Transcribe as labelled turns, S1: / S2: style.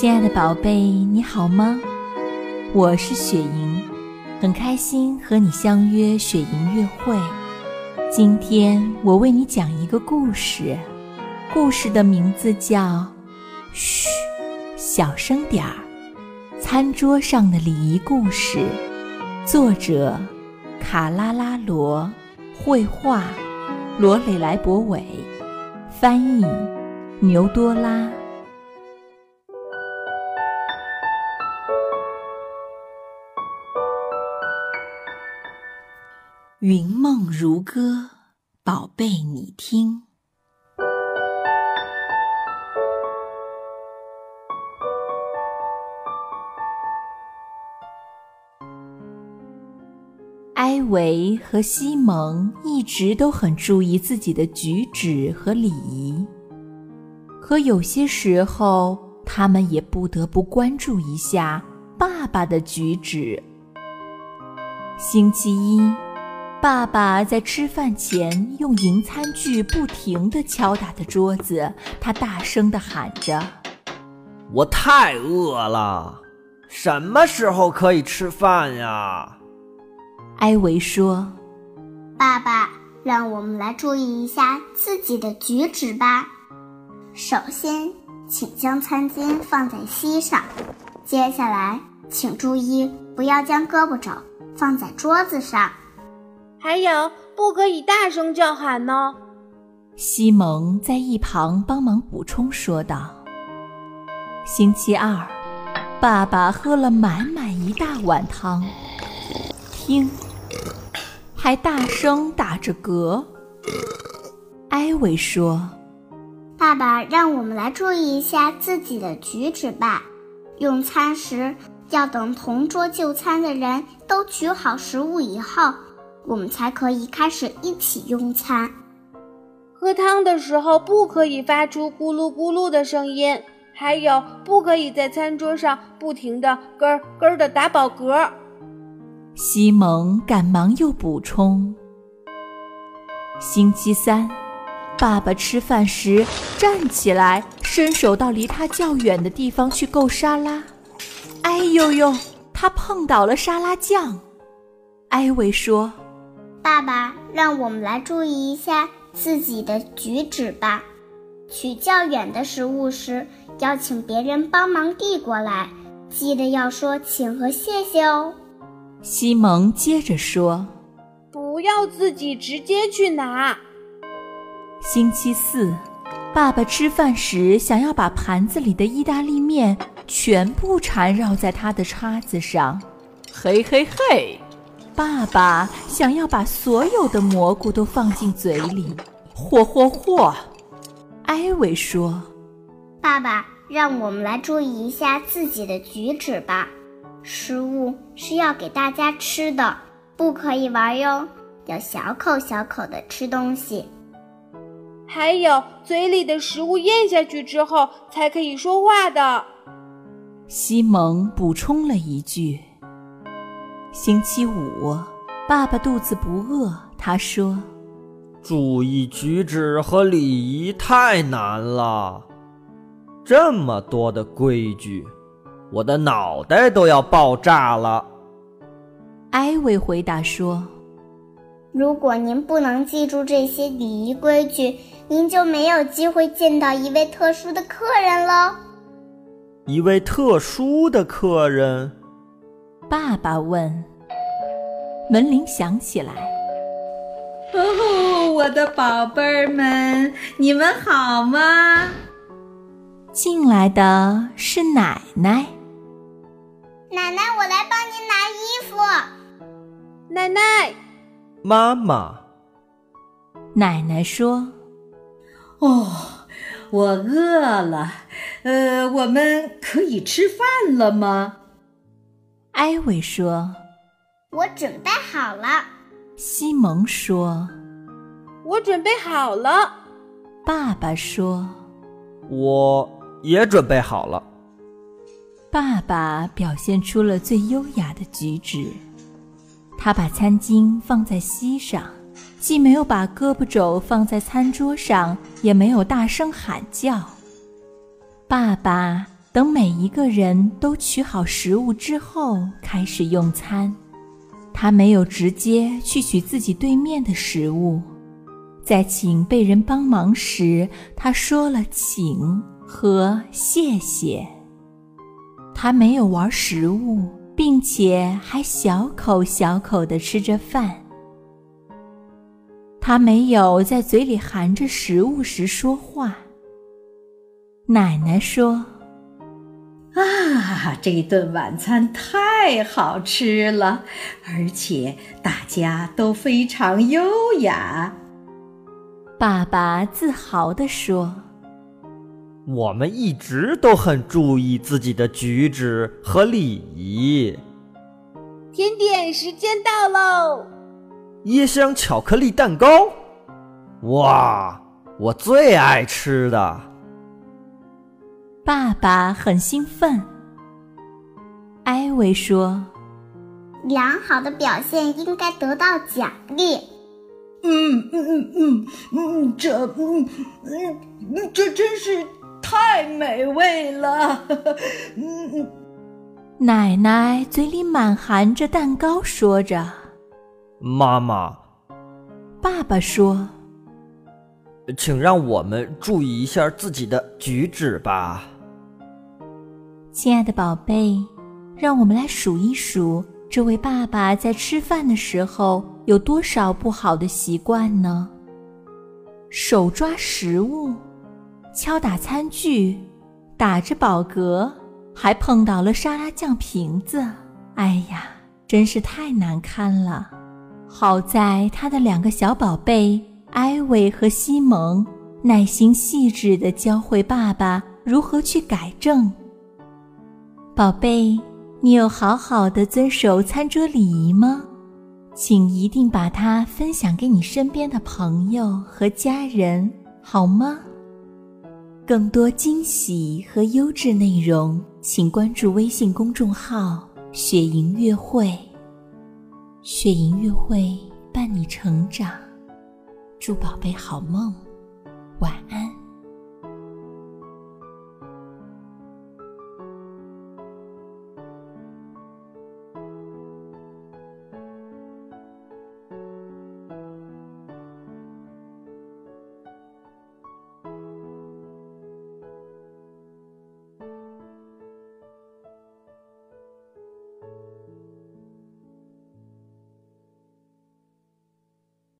S1: 亲爱的宝贝，你好吗？我是雪莹，很开心和你相约雪莹月会。今天我为你讲一个故事，故事的名字叫《嘘，小声点儿》。餐桌上的礼仪故事，作者卡拉拉罗，绘画罗蕾莱博韦，翻译牛多拉。云梦如歌，宝贝，你听。埃维和西蒙一直都很注意自己的举止和礼仪，可有些时候，他们也不得不关注一下爸爸的举止。星期一。爸爸在吃饭前用银餐具不停地敲打着桌子，他大声地喊着：“
S2: 我太饿了，什么时候可以吃饭呀？”
S1: 埃维说：“
S3: 爸爸，让我们来注意一下自己的举止吧。首先，请将餐巾放在膝上；接下来，请注意不要将胳膊肘放在桌子上。”
S4: 还有，不可以大声叫喊呢。
S1: 西蒙在一旁帮忙补充说道：“星期二，爸爸喝了满满一大碗汤，听，还大声打着嗝。”艾维说：“
S3: 爸爸，让我们来注意一下自己的举止吧。用餐时要等同桌就餐的人都取好食物以后。”我们才可以开始一起用餐。
S4: 喝汤的时候不可以发出咕噜咕噜的声音，还有不可以在餐桌上不停的咯咯的打饱嗝。
S1: 西蒙赶忙又补充：星期三，爸爸吃饭时站起来，伸手到离他较远的地方去够沙拉。哎呦呦，他碰倒了沙拉酱。艾维说。
S3: 爸爸，让我们来注意一下自己的举止吧。取较远的食物时，要请别人帮忙递过来，记得要说“请”和“谢谢”哦。
S1: 西蒙接着说：“
S4: 不要自己直接去拿。”
S1: 星期四，爸爸吃饭时想要把盘子里的意大利面全部缠绕在他的叉子上，嘿嘿嘿。爸爸想要把所有的蘑菇都放进嘴里，嚯嚯嚯！艾维说：“
S3: 爸爸，让我们来注意一下自己的举止吧。食物是要给大家吃的，不可以玩哟，要小口小口的吃东西。
S4: 还有，嘴里的食物咽下去之后才可以说话的。”
S1: 西蒙补充了一句。星期五，爸爸肚子不饿。他说：“
S2: 注意举止和礼仪太难了，这么多的规矩，我的脑袋都要爆炸了。”
S1: 艾薇回答说：“
S3: 如果您不能记住这些礼仪规矩，您就没有机会见到一位特殊的客人喽。”
S2: 一位特殊的客人。
S1: 爸爸问：“门铃响起来。
S5: 哦，我的宝贝儿们，你们好吗？”
S1: 进来的是奶奶。
S3: 奶奶，我来帮您拿衣服。
S4: 奶奶，
S2: 妈妈。
S1: 奶奶说：“
S5: 哦，我饿了。呃，我们可以吃饭了吗？”
S1: 艾薇说：“
S3: 我准备好了。”
S1: 西蒙说：“
S4: 我准备好了。”
S1: 爸爸说：“
S2: 我也准备好了。”
S1: 爸爸表现出了最优雅的举止，他把餐巾放在膝上，既没有把胳膊肘放在餐桌上，也没有大声喊叫。爸爸等每一个人都取好食物之后开始用餐。他没有直接去取自己对面的食物，在请被人帮忙时，他说了“请”和“谢谢”。他没有玩食物，并且还小口小口地吃着饭。他没有在嘴里含着食物时说话。奶奶说。
S5: 啊，这顿晚餐太好吃了，而且大家都非常优雅。
S1: 爸爸自豪地说：“
S2: 我们一直都很注意自己的举止和礼仪。”
S4: 甜点时间到喽！
S2: 椰香巧克力蛋糕，哇，我最爱吃的。
S1: 爸爸很兴奋。艾薇说：“
S3: 良好的表现应该得到奖励。”“
S5: 嗯嗯嗯嗯嗯，这嗯嗯这真是太美味了。”嗯
S1: 嗯，奶奶嘴里满含着蛋糕，说着：“
S2: 妈妈。”
S1: 爸爸说：“
S2: 请让我们注意一下自己的举止吧。”
S1: 亲爱的宝贝，让我们来数一数这位爸爸在吃饭的时候有多少不好的习惯呢？手抓食物，敲打餐具，打着饱嗝，还碰倒了沙拉酱瓶子。哎呀，真是太难堪了！好在他的两个小宝贝艾薇和西蒙耐心细致地教会爸爸如何去改正。宝贝，你有好好的遵守餐桌礼仪吗？请一定把它分享给你身边的朋友和家人，好吗？更多惊喜和优质内容，请关注微信公众号“雪莹月会”。雪莹月会伴你成长，祝宝贝好梦。晚安